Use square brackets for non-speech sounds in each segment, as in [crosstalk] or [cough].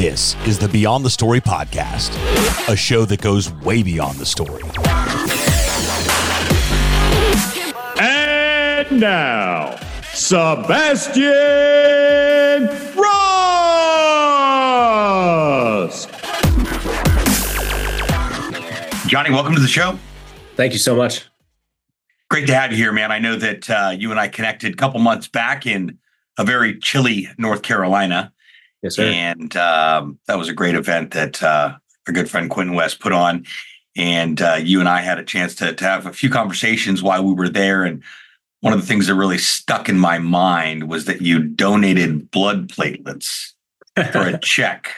This is the Beyond the Story podcast, a show that goes way beyond the story. And now, Sebastian Rusk. Johnny, welcome to the show. Thank you so much. Great to have you here, man. I know that uh, you and I connected a couple months back in a very chilly North Carolina. Yes, sir. And um, that was a great event that uh, our good friend Quentin West put on. And uh, you and I had a chance to, to have a few conversations while we were there. And one of the things that really stuck in my mind was that you donated blood platelets for a [laughs] check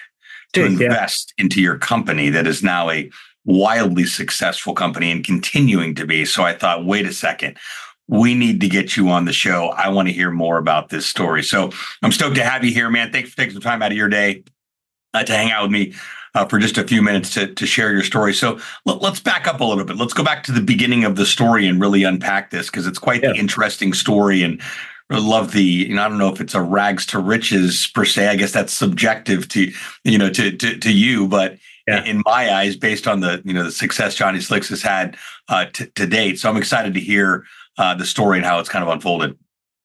to Yeah. invest into your company that is now a wildly successful company and continuing to be. So I thought, wait a second, we need to get you on the show. I want to hear more about this story. So I'm stoked to have you here, man. Thanks for taking some time out of your day uh, to hang out with me uh, for just a few minutes to, to share your story. So let, us back up a little bit. Let's go back to the beginning of the story and really unpack this because it's quite the interesting story and I love the you know I don't know if it's a rags to riches per se I guess that's subjective to you know to to, to you but Yeah. in my eyes based on the you know the success Johnny Slicks has had uh, t- to date so I'm excited to hear uh, the story and how it's kind of unfolded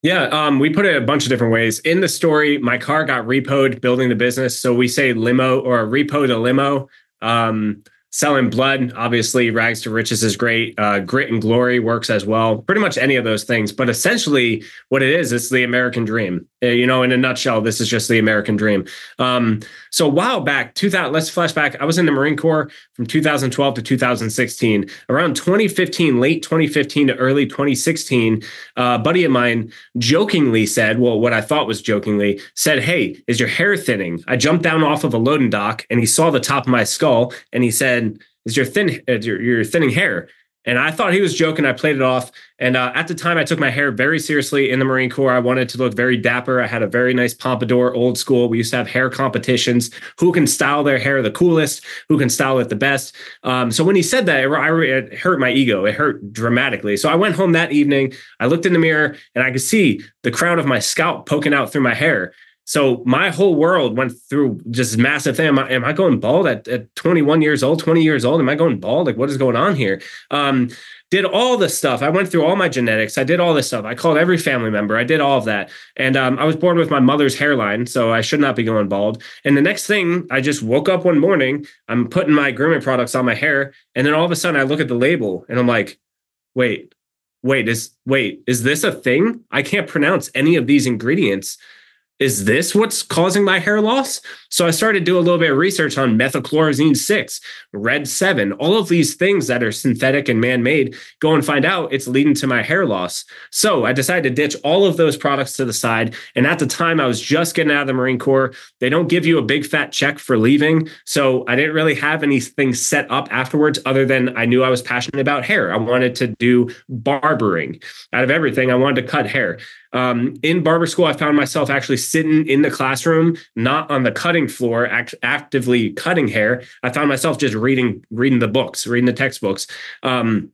Yeah, um, we put it a bunch of different ways. In the story, my car got repoed building the business. So we say limo or repo to limo. Um, selling blood, obviously, rags to riches is great. Uh, grit and glory works as well. Pretty much any of those things. But essentially, what it is, it's the American dream. Uh, you know, in a nutshell, this is just the American dream. Um, so a while back, 2000, let's flash back. I was in the Marine Corps from 2012 to 2016. Around 2015, late 2015 to early 2016, uh, a buddy of mine jokingly said, well, what I thought was jokingly, said, Hey, is your hair thinning? I jumped down off of a loading dock and he saw the top of my skull and he said, Is your thin, uh, your, your thinning hair? And I thought he was joking. I played it off. And uh, at the time, I took my hair very seriously in the Marine Corps. I wanted to look very dapper. I had a very nice pompadour, old school. We used to have hair competitions. Who can style their hair the coolest? Who can style it the best? Um, so when he said that, it, it hurt my ego. It hurt dramatically. So I went home that evening. I looked in the mirror and I could see the crown of my scalp poking out through my hair. So my whole world went through just massive thing. Am I, am I going bald at, at 21 years old, 20 years old? Am I going bald? Like, what is going on here? Um, did all this stuff. I went through all my genetics. I did all this stuff. I called every family member. I did all of that. And um, I was born with my mother's hairline, so I should not be going bald. And the next thing, I just woke up one morning. I'm putting my grooming products on my hair, and then all of a sudden, I look at the label, and I'm like, wait, wait, is wait, is this a thing? I can't pronounce any of these ingredients is this what's causing my hair loss? So I started to do a little bit of research on methylchlorozine 6, red 7, all of these things that are synthetic and man made. Go and find out it's leading to my hair loss. So I decided to ditch all of those products to the side. And at the time, I was just getting out of the Marine Corps. They don't give you a big fat check for leaving. So I didn't really have anything set up afterwards other than I knew I was passionate about hair. I wanted to do barbering. Out of everything, I wanted to cut hair. Um, in barber school, I found myself actually sitting in the classroom, not on the cutting floor, act- actively cutting hair. I found myself just reading, reading the books, reading the textbooks. Um,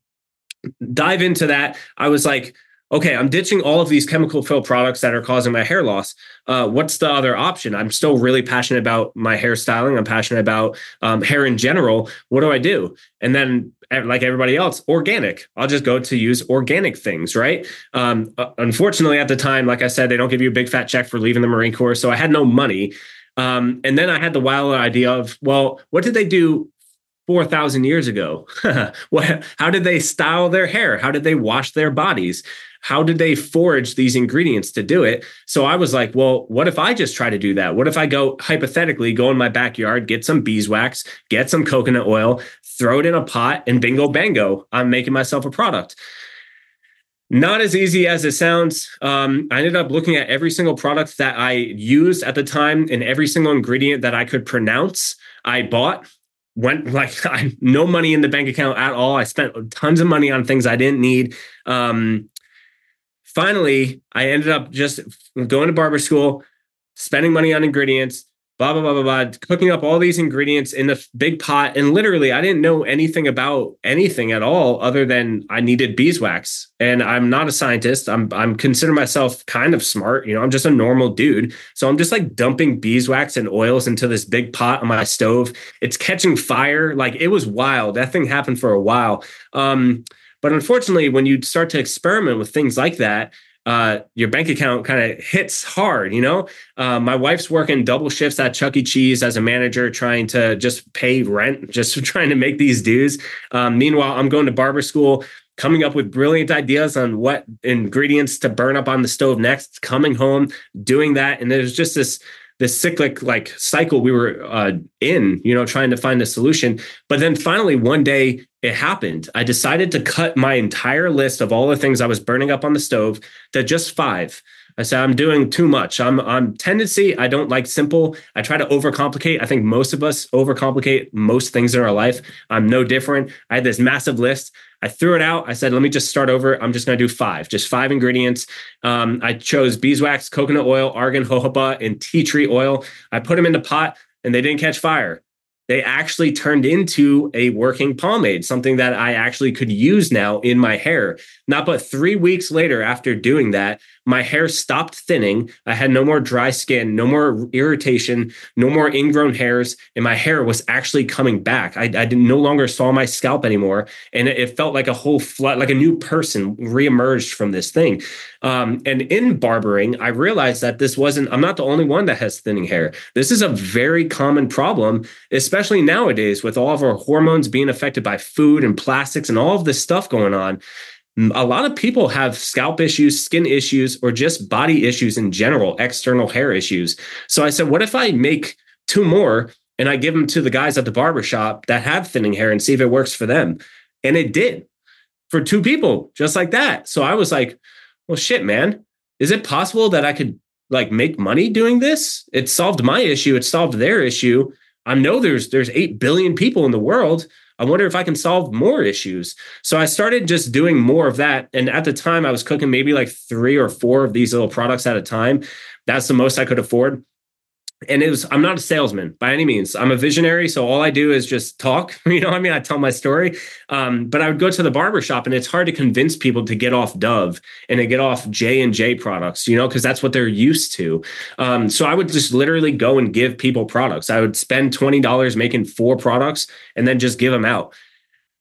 dive into that. I was like, okay, I'm ditching all of these chemical fill products that are causing my hair loss. Uh, what's the other option? I'm still really passionate about my hairstyling. I'm passionate about um, hair in general. What do I do? And then, eh, like everybody else, organic. I'll just go to use organic things, right? Um, uh, unfortunately, at the time, like I said, they don't give you a big fat check for leaving the Marine Corps, so I had no money. Um, and then I had the wild idea of, well, what did they do 4,000 years ago? [laughs] how did they style their hair? How did they wash their bodies? How did they forage these ingredients to do it? So I was like, well, what if I just try to do that? What if I go hypothetically go in my backyard, get some beeswax, get some coconut oil, throw it in a pot, and bingo bango, I'm making myself a product. Not as easy as it sounds. Um, I ended up looking at every single product that I used at the time and every single ingredient that I could pronounce. I bought went [laughs] like no money in the bank account at all. I spent tons of money on things I didn't need. Um, finally, I ended up just going to barber school, spending money on ingredients, blah blah blah blah blah cooking up all these ingredients in the big pot. And literally i didn't know anything about anything at all other than i needed beeswax. And i'm not a scientist. I'm i'm consider myself kind of smart. You know i'm just a normal dude. So i'm just like dumping beeswax and oils into this big pot on my stove. It's catching fire. Like it was wild. That thing happened for a while. Um but unfortunately when you start to experiment with things like that uh, your bank account kind of hits hard. You know, uh, my wife's working double shifts at Chuck E. Cheese as a manager, trying to just pay rent, [laughs] just trying to make these dues. Um, meanwhile, I'm going to barber school, coming up with brilliant ideas on what ingredients to burn up on the stove next. Coming home, doing that, and there's just this this cyclic like cycle we were uh, in, you know, trying to find a solution. But then finally, one day it happened. I decided to cut my entire list of all the things I was burning up on the stove to just five. I said I'm doing too much. I'm I'm tendency. I don't like simple. I try to overcomplicate. I think most of us overcomplicate most things in our life. I'm no different. I had this massive list. I threw it out. I said, let me just start over. I'm just going to do five, just five ingredients. Um, I chose beeswax, coconut oil, argan, jojoba, and tea tree oil. I put them in the pot, and they didn't catch fire they actually turned into a working pomade, something that I actually could use now in my hair. Not but three weeks later, after doing that, my hair stopped thinning. I had no more dry skin, no more irritation, no more ingrown hairs, and my hair was actually coming back. I, I no longer saw my scalp anymore, and it, it felt like a whole flood, like a new person reemerged from this thing. Um, and in barbering, I realized that this wasn't. I'm not the only one that has thinning hair. This is a very common problem, especially nowadays with all of our hormones being affected by food and plastics and all of this stuff going on a lot of people have scalp issues, skin issues, or just body issues in general, external hair issues. So I said, what if I make two more and I give them to the guys at the barbershop that have thinning hair and see if it works for them? And it did for two people, just like that. So I was like, well, shit, man, is it possible that I could like make money doing this? It solved my issue, it solved their issue. I know there's there's 8 billion people in the world. I wonder if I can solve more issues. So I started just doing more of that. And at the time, I was cooking maybe like three or four of these little products at a time. That's the most I could afford and it was i'm not a salesman by any means. I'm a visionary so all i do is just talk [laughs] you know i mean? I tell my story. Um, but i would go to the barber shop and it's hard to convince people to get off dove and to get off j and j products you know because that's what they're used to. Um, so i would just literally go and give people products. I would spend $20 making four products and then just give them out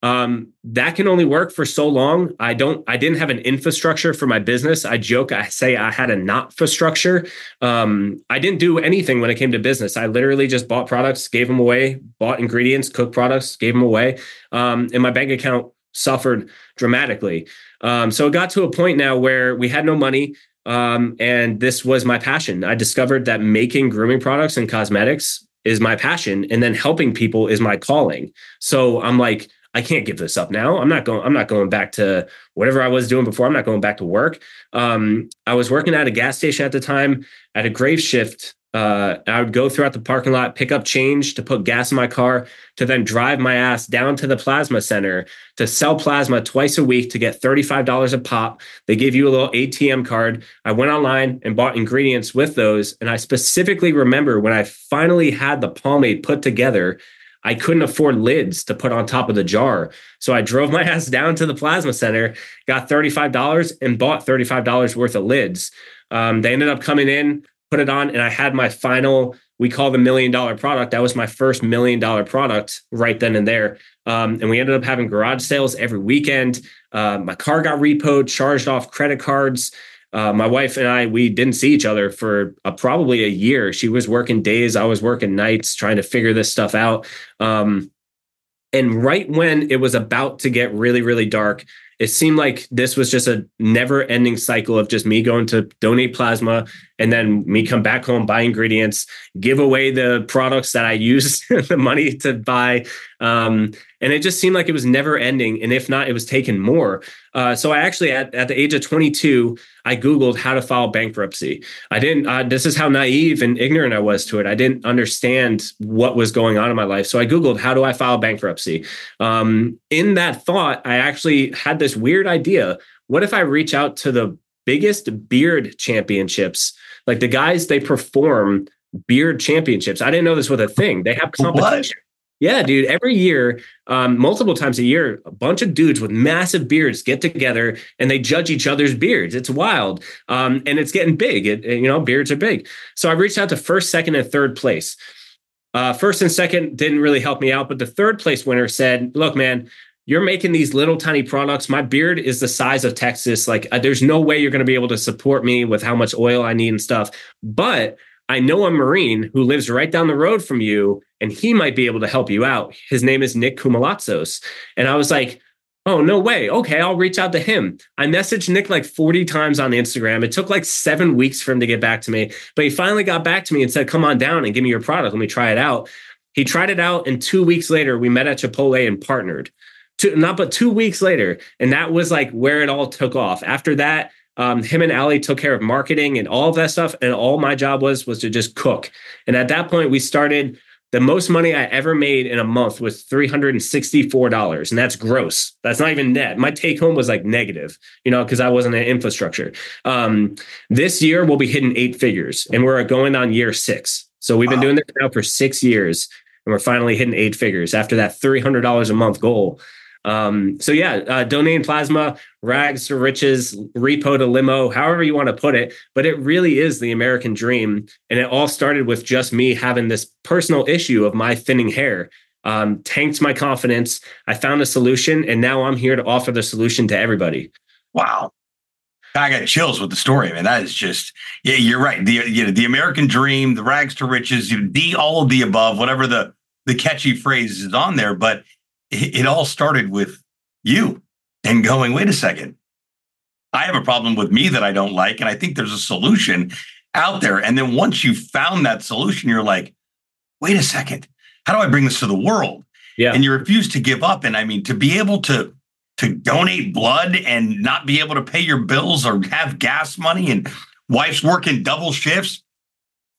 um, that can only work for so long. I don't, I didn't have an infrastructure for my business. I joke, I say I had a not infrastructure. Um, I didn't do anything when it came to business. I literally just bought products, gave them away, bought ingredients, cooked products, gave them away. Um, and my bank account suffered dramatically. Um, so it got to a point now where we had no money. Um, and this was my passion. I discovered that making grooming products and cosmetics is my passion, and then helping people is my calling. So I'm like, I can't give this up now. I'm not going. I'm not going back to whatever I was doing before. I'm not going back to work. Um, I was working at a gas station at the time at a grave shift. Uh, I would go throughout the parking lot, pick up change to put gas in my car, to then drive my ass down to the plasma center to sell plasma twice a week to get $35 a pop. They give you a little ATM card. I went online and bought ingredients with those. And I specifically remember when I finally had the pomade put together, I couldn't afford lids to put on top of the jar. So I drove my [laughs] ass down to the plasma center, got $35 and bought $35 worth of lids. Um, they ended up coming in, put it on, and I had my final, we call the million dollar product. That was my first million dollar product right then and there. Um, and we ended up having garage sales every weekend. Uh, my car got repoed, charged off credit cards uh, my wife and I, we didn't see each other for uh, probably a year. She was working days, I was working nights, trying to figure this stuff out. Um, and right when it was about to get really, really dark, it seemed like this was just a never ending cycle of just me going to donate plasma and then me come back home, buy ingredients, give away the products that I [laughs] used the money to buy. Um, and it just seemed like it was never ending. And if not, it was taken more. Uh, so I actually, at, at the age of 22, I Googled how to file bankruptcy. I didn't, uh, this is how naive and ignorant I was to it. I didn't understand what was going on in my life. So I Googled, how do I file bankruptcy? Um, in that thought, I actually had this weird idea. What if I reach out to the biggest beard championships? Like the guys, they perform beard championships. I didn't know this was a thing. They have competition. What? Yeah, dude. Every year, um, multiple times a year, a bunch of dudes with massive beards get together and they judge each other's beards. It's wild, um, and it's getting big. It, you know, beards are big. So I reached out to first, second, and third place. Uh, first and second didn't really help me out, but the third place winner said, "Look, man, you're making these little tiny products. My beard is the size of Texas. Like, uh, there's no way you're going to be able to support me with how much oil I need and stuff. But I know a Marine who lives right down the road from you, and he might be able to help you out. His name is Nick Koumalatsos. And I was like, oh, no way. Okay, I'll reach out to him. I messaged Nick like 40 times on Instagram. It took like seven weeks for him to get back to me, but he finally got back to me and said, come on down and give me your product. Let me try it out. He tried it out, and two weeks later, we met at Chipotle and partnered. Two, not but two weeks later, and that was like where it all took off. After that, um, him and Ali took care of marketing and all of that stuff. And all my job was was to just cook. And at that point, we started. The most money I ever made in a month was three hundred and sixty-four dollars, and that's gross. That's not even net. My take home was like negative, you know, because I wasn't an infrastructure. Um, this year we'll be hitting eight figures, and we're going on year six. So we've been doing this now for six years, and we're finally hitting eight figures after that three hundred dollars a month goal. Um, so yeah, uh, donating plasma, rags to riches, repo to limo, however you want to put it. But it really is the American dream, and it all started with just me having this personal issue of my thinning hair. Um, tanked my confidence. I found a solution, and now I'm here to offer the solution to everybody. Wow. I got chills with the story. I mean, that is just yeah. You're right. The you know, the American dream, the rags to riches, you know, the all of the above, whatever the the catchy phrase is on there. But it, it all started with you and going, wait a second. I have a problem with me that I don't like. And I think there's a solution out there. And then once you found that solution, you're like, wait a second. How do I bring this to the world? Yeah. And you refuse to give up. And I mean, to be able to to donate blood and not be able to pay your bills or have gas money and wife's working double shifts.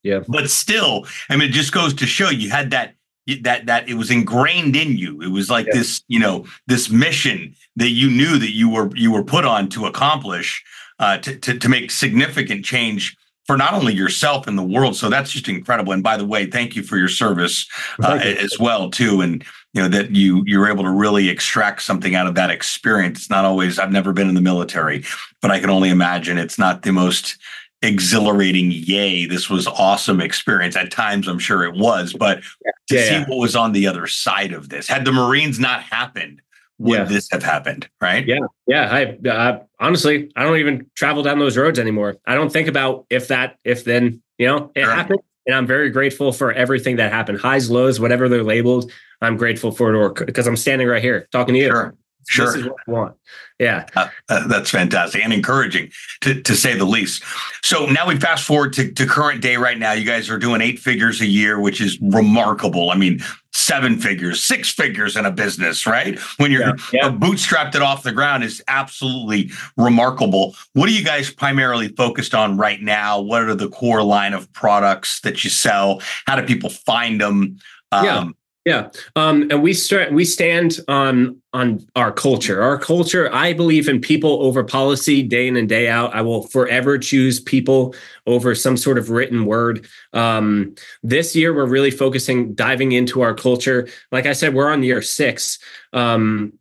Yeah. But still, I mean, it just goes to show you had that that that it was ingrained in you it was like yeah. this you know this mission that you knew that you were you were put on to accomplish uh, to, to, to make significant change for not only yourself and the world so that's just incredible and by the way thank you for your service uh, you. as well too and you know that you you're able to really extract something out of that experience it's not always i've never been in the military but i can only imagine it's not the most exhilarating yay this was awesome experience. At times i'm sure it was but to yeah, see yeah. what was on the other side of this. Had the marines not happened would yeah. this have happened right? Yeah yeah i uh, honestly i don't even travel down those roads anymore. I don't think about if that if then you know it happened and i'm very grateful for everything that happened. Highs lows whatever they're labeled i'm grateful for it or because i'm standing right here talking to you. Sure Sure. This is what I want. Yeah. Uh, uh, that's fantastic and encouraging to, to say the least. So now we fast forward to, to current day right now. You guys are doing eight figures a year, which is remarkable. I mean, seven figures, six figures in a business, right? When you're yeah, yeah. bootstrapped it off the ground is absolutely remarkable. What are you guys primarily focused on right now? What are the core line of products that you sell? How do people find them? Um, yeah. Yeah, um, and we start. We stand on on our culture. Our culture. I believe in people over policy, day in and day out. I will forever choose people over some sort of written word. Um, this year, we're really focusing, diving into our culture. Like I said, we're on year six. Um,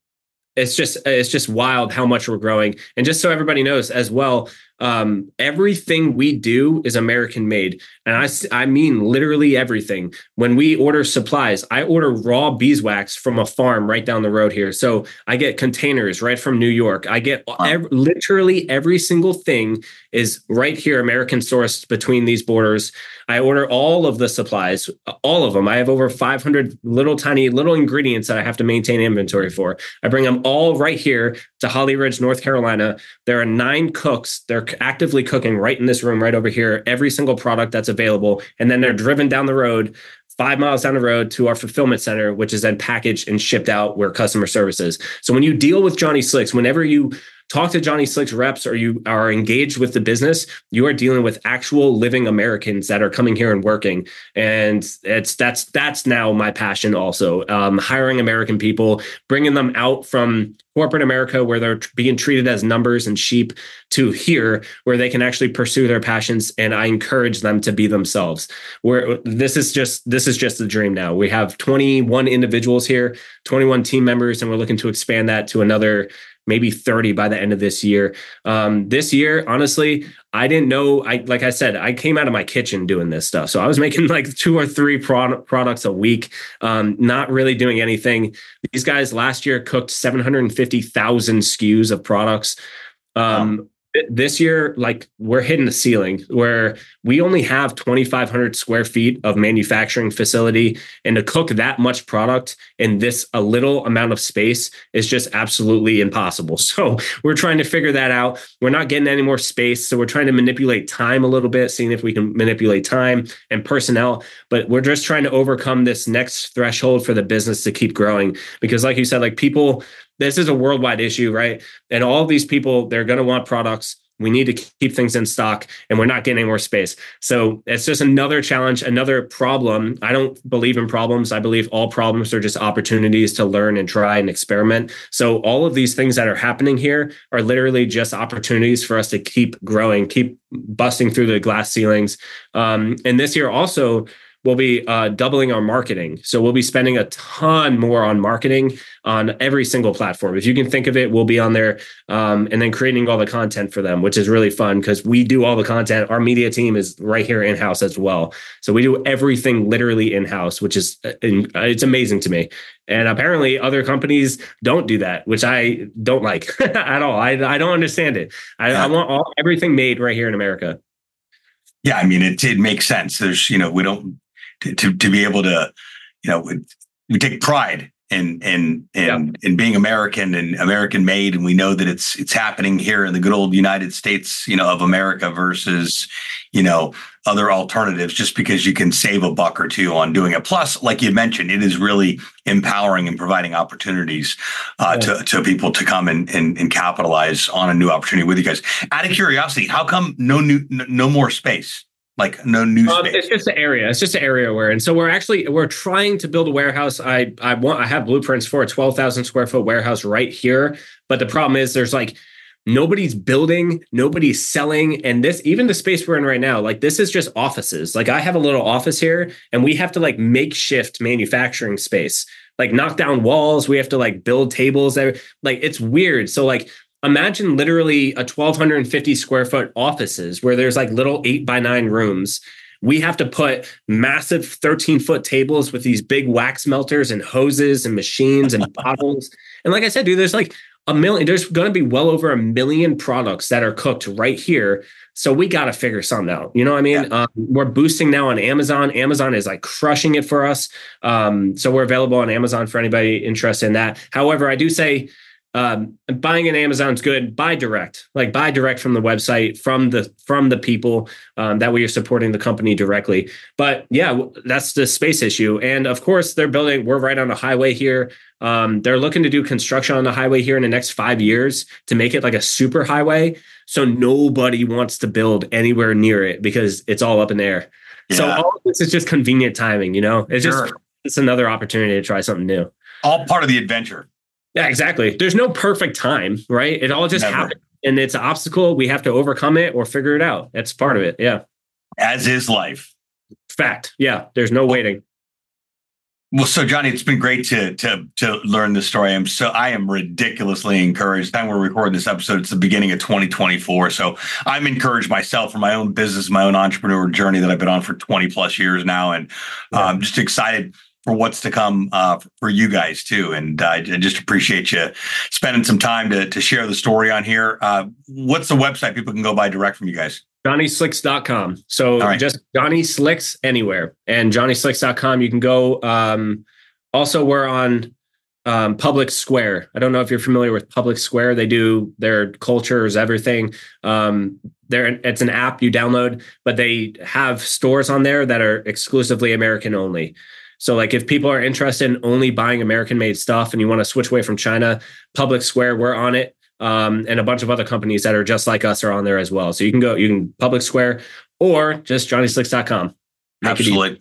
it's just it's just wild how much we're growing. And just so everybody knows as well, um, everything we do is American made. And I, I mean literally everything. When we order supplies, I order raw beeswax from a farm right down the road here. So I get containers right from New York. I get ev- literally every single thing is right here, American sourced between these borders. I order all of the supplies, all of them. I have over 500 little tiny little ingredients that I have to maintain inventory for. I bring them all right here to Holly Ridge, North Carolina. There are nine cooks. They're actively cooking right in this room, right over here, every single product that's available. And then they're driven down the road, five miles down the road to our fulfillment center, which is then packaged and shipped out where customer service is. So when you deal with Johnny Slicks, whenever you talk to Johnny Slicks reps or you are engaged with the business, you are dealing with actual living Americans that are coming here and working. And it's that's that's now my passion also. Um, hiring American people, bringing them out from corporate America where they're being treated as numbers and sheep to here where they can actually pursue their passions and I encourage them to be themselves. Where this is just this is just a dream now. We have 21 individuals here, 21 team members and we're looking to expand that to another maybe 30 by the end of this year. Um, this year, honestly, I didn't know. I like I said, I came out of my kitchen doing this stuff, so I was [laughs] making like two or three pro- products a week, um, not really doing anything. These guys last year cooked 750,000 SKUs of products. Um, wow this year like we're hitting the ceiling where we only have 2500 square feet of manufacturing facility and to cook that much product in this a little amount of space is just absolutely impossible. [laughs] So we're trying to figure that out. We're not getting any more space so we're trying to manipulate time a little bit seeing if we can manipulate time and personnel but we're just trying to overcome this next threshold for the business to keep growing because like you said like people this is a worldwide issue, right? And all these people, they're going to want products. We need to keep things in stock and we're not getting any more space. So it's just another challenge, another problem. I don't believe in problems. I believe all problems are just opportunities to learn and try and experiment. So all of these things that are happening here are literally just opportunities for us to keep growing, keep busting through the glass ceilings. Um, and this year also, we'll be uh, doubling our marketing. So we'll be spending a ton more on marketing on every single platform. If you can think of it, we'll be on there um, and then creating all the content for them, which is really fun because we do all the content. Our media team is right here in house as well. So we do everything literally in house, which is uh, it's amazing to me. And apparently, other companies don't do that, which I don't like [laughs] at all. I, I don't understand it. I, yeah. I want all everything made right here in America. Yeah, I mean, it, it makes sense. There's, you know, we don't to, to, to be able to, you know, we take pride in in in, in being American and American made, and we know that it's it's happening here in the good old United States, you know, of America versus, you know, other alternatives. Just because you can save a buck or two on doing it. Plus, like you mentioned, it is really empowering and providing opportunities uh, yeah. to to people to come and, and and capitalize on a new opportunity with you guys. Out of curiosity, how come no new no more space? Like no new um, it's just an area. It's just an area where and so we're actually we're trying to build a warehouse. I i want i have blueprints for a 12000 square foot warehouse right here but the problem is there's like nobody's building nobody's selling and this even the space we're in right now like this is just offices. Like i have a little office here and we have to like makeshift manufacturing space. Like knock down walls we have to like build tables like it's weird. So like imagine literally a 1250 square foot offices where there's like little eight by nine rooms. We have to put massive 13 foot tables with these big wax melters and hoses and machines and [laughs] bottles. And like i said dude there's like a million there's going to be well over a million products that are cooked right here. So we got to figure something out you know what i mean? Yeah. um, we're boosting now on amazon. Amazon is like crushing it for us. Um, so we're available on amazon for anybody interested in that. However i do say um, buying an Amazon's good. Buy direct, like buy direct from the website, from the from the people. Um, that way, you're supporting the company directly. But yeah, that's the space issue. And of course, they're building. We're right on a highway here. Um, they're looking to do construction on the highway here in the next five years to make it like a super highway. So nobody wants to build anywhere near it because it's all up in the air. Yeah. So all of this is just convenient timing. You know, it's sure. just it's another opportunity to try something new. All part of the adventure. Yeah, exactly. There's no perfect time, right? It all just Never. happens and it's an obstacle. We have to overcome it or figure it out. That's part of it. Yeah. As is life. Fact. Yeah. There's no waiting. Well, so Johnny, it's been great to to to learn the story. I'm so I am ridiculously encouraged. Time we're recording this episode, it's the beginning of 2024. So I'm encouraged myself for my own business, my own entrepreneur journey that I've been on for 20 plus years now, and yeah. I'm um, just excited for what's to come uh, for you guys too. And uh, I just appreciate you spending some time to, to share the story on here. Uh, what's the website people can go buy direct from you guys? JohnnySlicks.com. So right. just Johnny Slicks anywhere and JohnnySlicks.com. You can go. Um, also, we're on um, Public Square. I don't know if you're familiar with Public Square. They do their cultures, everything. Um, there, it's an app you download, but they have stores on there that are exclusively American only. So like if people are interested in only buying American made stuff and you want to switch away from China, Public Square, we're on it. um, and a bunch of other companies that are just like us are on there as well. So you can go, you can Public Square or just johnnyslicks.com. Absolutely.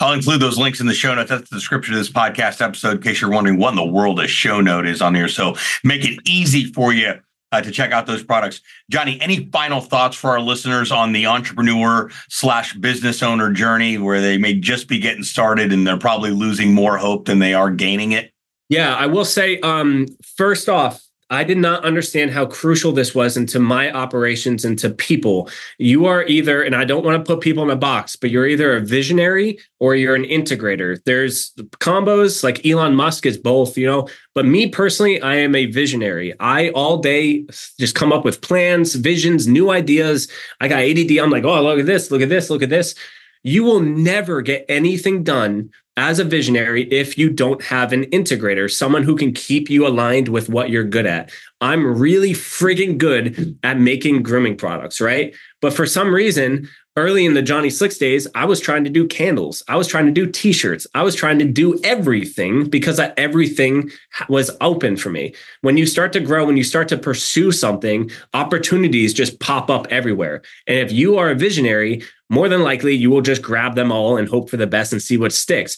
I'll include those links in the show notes. That's the description of this podcast episode in case you're wondering what in the world a show note is on here. So make it easy for you uh, to check out those products. Johnny, any final thoughts for our listeners on the entrepreneur slash business owner journey where they may just be getting started and they're probably losing more hope than they are gaining it? Yeah, I will say, um, first off, I did not understand how crucial this was into my operations and to people. You are either, and I don't want to put people in a box, but you're either a visionary or you're an integrator. There's combos like Elon Musk is both, you know, but me personally, I am a visionary. I all day just come up with plans, visions, new ideas. I got ADD. I'm like, oh, look at this, look at this, look at this. You will never get anything done as a visionary if you don't have an integrator, someone who can keep you aligned with what you're good at. I'm really frigging good at making grooming products, right? But for some reason, early in the Johnny Slicks days, I was trying to do candles. I was trying to do t-shirts. I was trying to do everything because everything was open for me. When you start to grow, when you start to pursue something, opportunities just pop up everywhere. And if you are a visionary, more than likely you will just grab them all and hope for the best and see what sticks.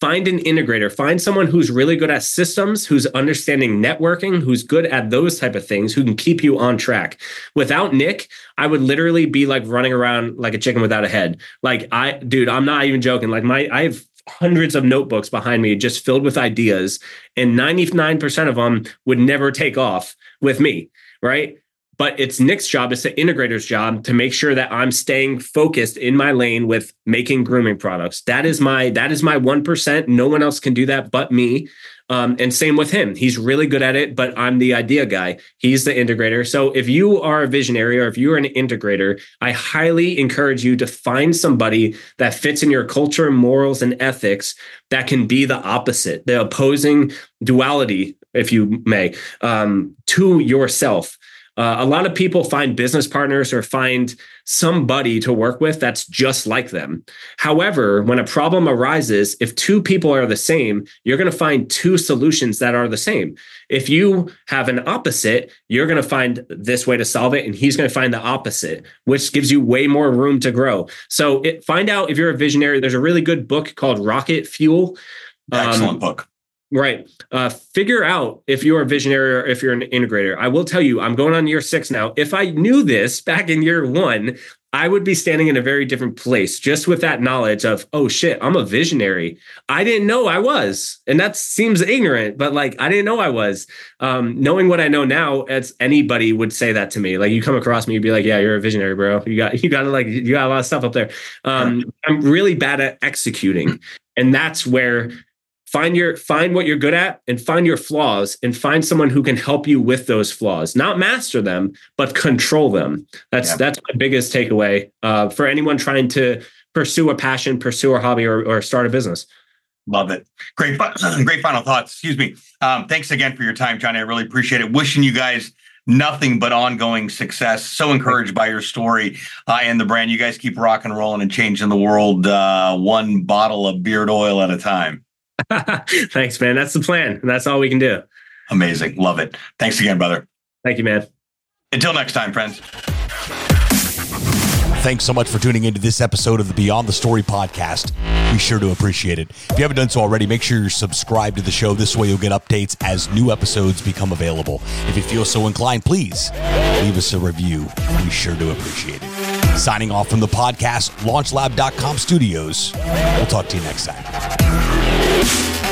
Find an integrator. Find someone who's really good at systems who's understanding networking who's good at those type of things who can keep you on track. Without nick i would literally be like running around like a chicken without a head. Like i dude i'm not even joking. Like my i have hundreds of notebooks behind me just filled with ideas and 99% of them would never take off with me right but it's Nick's job, it's the integrator's job to make sure that I'm staying focused in my lane with making grooming products. That is my that is my one percent. No one else can do that but me. Um, and same with him. He's really good at it, but I'm the idea guy. He's the integrator. So if you are a visionary or if you're an integrator, I highly encourage you to find somebody that fits in your culture, morals, and ethics that can be the opposite, the opposing duality, if you may, um, to yourself. Uh, a lot of people find business partners or find somebody to work with that's just like them. However, when a problem arises, if two people are the same, you're going to find two solutions that are the same. If you have an opposite, you're going to find this way to solve it, and he's going to find the opposite, which gives you way more room to grow. So, it, find out if you're a visionary. There's a really good book called Rocket Fuel. Excellent um, book. Right. Uh, figure out if you're a visionary or if you're an integrator. I will tell you, I'm going on year six now. If I knew this back in year one, I would be standing in a very different place just with that knowledge of, oh shit, I'm a visionary. I didn't know I was. And that seems ignorant, but like I didn't know I was. Um, knowing what I know now, as anybody would say that to me. Like you come across me, you'd be like, yeah, you're a visionary, bro. You got you got to like you got a lot of stuff up there. Um, I'm really bad at executing. And that's where find your find what you're good at and find your flaws and find someone who can help you with those flaws. Not master them but control them. That's yeah. that's my biggest takeaway uh, for anyone trying to pursue a passion pursue a hobby or, or start a business. Love it. Great [clears throat] great final thoughts. Excuse me. Um, thanks again for your time johnny. I really appreciate it. Wishing you guys nothing but ongoing success. So encouraged by your story uh, and the brand. You guys keep rock and rolling and changing the world uh, one bottle of beard oil at a time. [laughs] Thanks, man. That's the plan. And that's all we can do. Amazing. Love it. Thanks again, brother. Thank you, man. Until next time, friends. Thanks so much for tuning into this episode of the Beyond the Story podcast. Be sure to appreciate it. If you haven't done so already, make sure you're subscribed to the show. This way you'll get updates as new episodes become available. If you feel so inclined, please leave us a review. Be sure to appreciate it. Signing off from the podcast, launchlab.com studios. We'll talk to you next time.